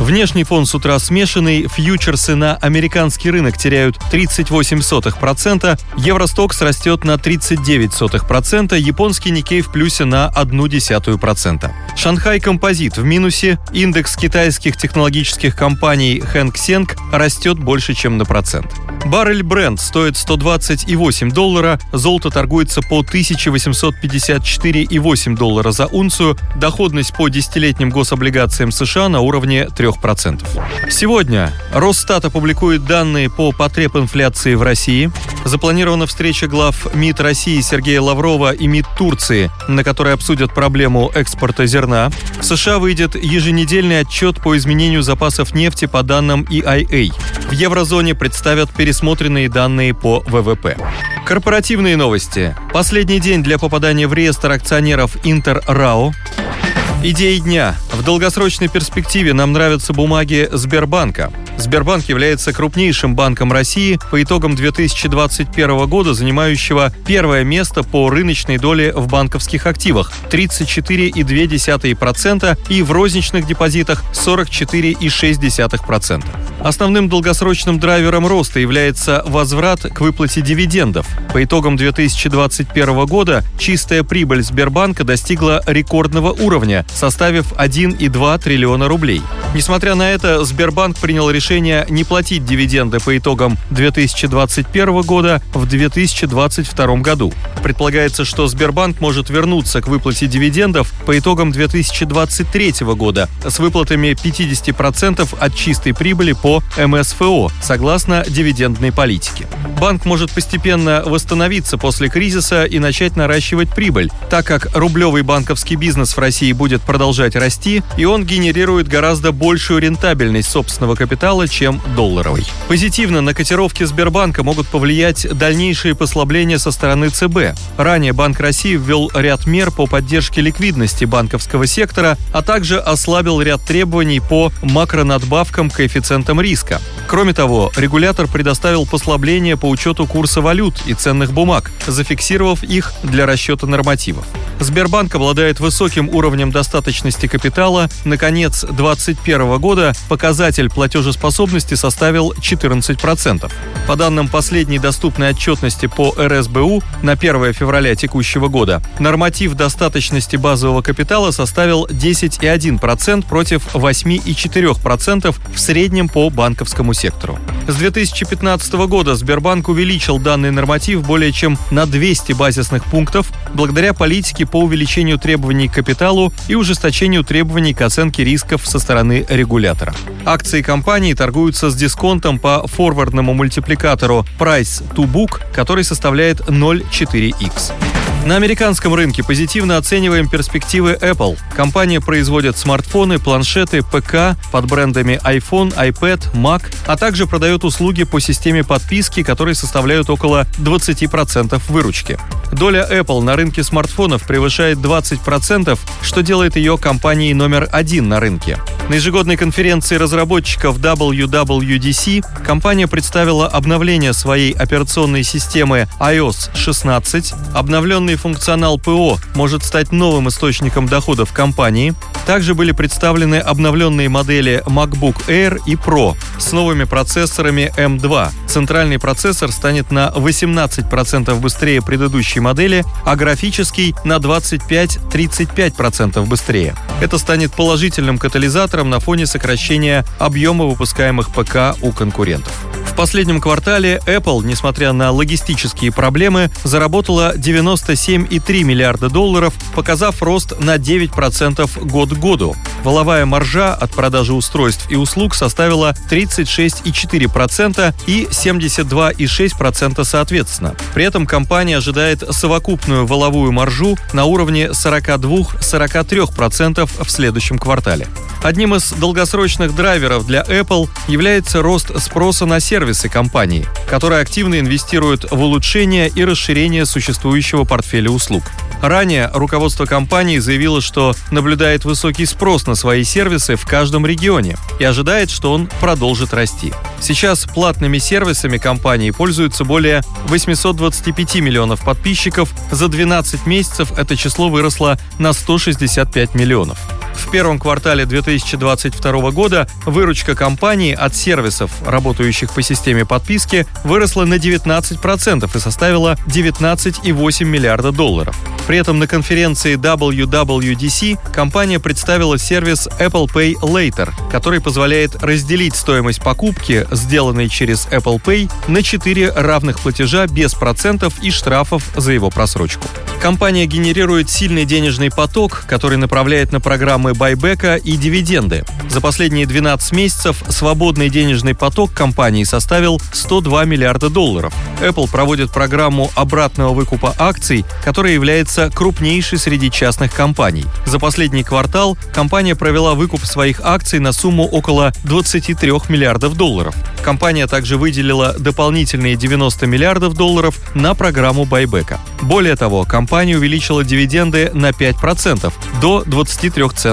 Внешний фон с утра смешанный, фьючерсы на американский рынок теряют 38%, Евростокс растет на 39%, японский Никей в плюсе на 0,1%. Шанхай Композит в минусе, индекс китайских технологических компаний Хэнк Сенг растет больше, чем на процент. Баррель бренд стоит 120,8 доллара, золото торгуется по 1854,8 доллара за унцию, доходность по десятилетним гособлигациям США на уровне 3%. Сегодня Росстат опубликует данные по потреб инфляции в России. Запланирована встреча глав МИД России Сергея Лаврова и МИД Турции, на которой обсудят проблему экспорта зерна. В США выйдет еженедельный отчет по изменению запасов нефти по данным EIA. В еврозоне представят пересмотренные данные по ВВП. Корпоративные новости. Последний день для попадания в реестр акционеров Интер РАО. Идеи дня. В долгосрочной перспективе нам нравятся бумаги Сбербанка. Сбербанк является крупнейшим банком России по итогам 2021 года, занимающего первое место по рыночной доле в банковских активах 34,2% и в розничных депозитах 44,6%. Основным долгосрочным драйвером роста является возврат к выплате дивидендов. По итогам 2021 года чистая прибыль Сбербанка достигла рекордного уровня, составив 1,2 триллиона рублей. Несмотря на это, Сбербанк принял решение не платить дивиденды по итогам 2021 года в 2022 году. Предполагается, что Сбербанк может вернуться к выплате дивидендов по итогам 2023 года с выплатами 50% от чистой прибыли по МСФО, согласно дивидендной политике. Банк может постепенно восстановиться после кризиса и начать наращивать прибыль, так как рублевый банковский бизнес в России будет продолжать расти, и он генерирует гораздо большую рентабельность собственного капитала, чем долларовый. Позитивно на котировки Сбербанка могут повлиять дальнейшие послабления со стороны ЦБ. Ранее Банк России ввел ряд мер по поддержке ликвидности банковского сектора, а также ослабил ряд требований по макронадбавкам коэффициентам риска. Кроме того, регулятор предоставил послабление по учету курса валют и ценных бумаг, зафиксировав их для расчета нормативов. Сбербанк обладает высоким уровнем достаточности капитала. На конец 2021 года показатель платежеспособности составил 14%. По данным последней доступной отчетности по РСБУ на 1 февраля текущего года, норматив достаточности базового капитала составил 10,1% против 8,4% в среднем по банковскому сектору. С 2015 года Сбербанк увеличил данный норматив более чем на 200 базисных пунктов благодаря политике по увеличению требований к капиталу и ужесточению требований к оценке рисков со стороны регулятора. Акции компании торгуются с дисконтом по форвардному мультипликатору Price to Book, который составляет 0,4x. На американском рынке позитивно оцениваем перспективы Apple. Компания производит смартфоны, планшеты, ПК под брендами iPhone, iPad, Mac, а также продает услуги по системе подписки, которые составляют около 20% выручки. Доля Apple на рынке смартфонов превышает 20%, что делает ее компанией номер один на рынке. На ежегодной конференции разработчиков WWDC компания представила обновление своей операционной системы iOS 16. Обновленный функционал ПО может стать новым источником доходов компании. Также были представлены обновленные модели MacBook Air и Pro с новыми процессорами M2. Центральный процессор станет на 18% быстрее предыдущей модели, а графический на 25-35% быстрее. Это станет положительным катализатором на фоне сокращения объема выпускаемых ПК у конкурентов. Последнем квартале Apple, несмотря на логистические проблемы, заработала 97,3 миллиарда долларов, показав рост на 9% год к году. Воловая маржа от продажи устройств и услуг составила 36,4% и 72,6% соответственно. При этом компания ожидает совокупную воловую маржу на уровне 42-43% в следующем квартале. Одним из долгосрочных драйверов для Apple является рост спроса на сервисы компании, которые активно инвестируют в улучшение и расширение существующего портфеля услуг. Ранее руководство компании заявило, что наблюдает высокий спрос на свои сервисы в каждом регионе и ожидает, что он продолжит расти. Сейчас платными сервисами компании пользуются более 825 миллионов подписчиков. За 12 месяцев это число выросло на 165 миллионов. В первом квартале 2022 года выручка компании от сервисов, работающих по системе подписки, выросла на 19% и составила 19,8 миллиарда долларов. При этом на конференции WWDC компания представила сервис Apple Pay Later, который позволяет разделить стоимость покупки, сделанной через Apple Pay, на 4 равных платежа без процентов и штрафов за его просрочку. Компания генерирует сильный денежный поток, который направляет на программы байбека и дивиденды. За последние 12 месяцев свободный денежный поток компании составил 102 миллиарда долларов. Apple проводит программу обратного выкупа акций, которая является крупнейшей среди частных компаний. За последний квартал компания провела выкуп своих акций на сумму около 23 миллиардов долларов. Компания также выделила дополнительные 90 миллиардов долларов на программу байбека. Более того, компания увеличила дивиденды на 5% до 23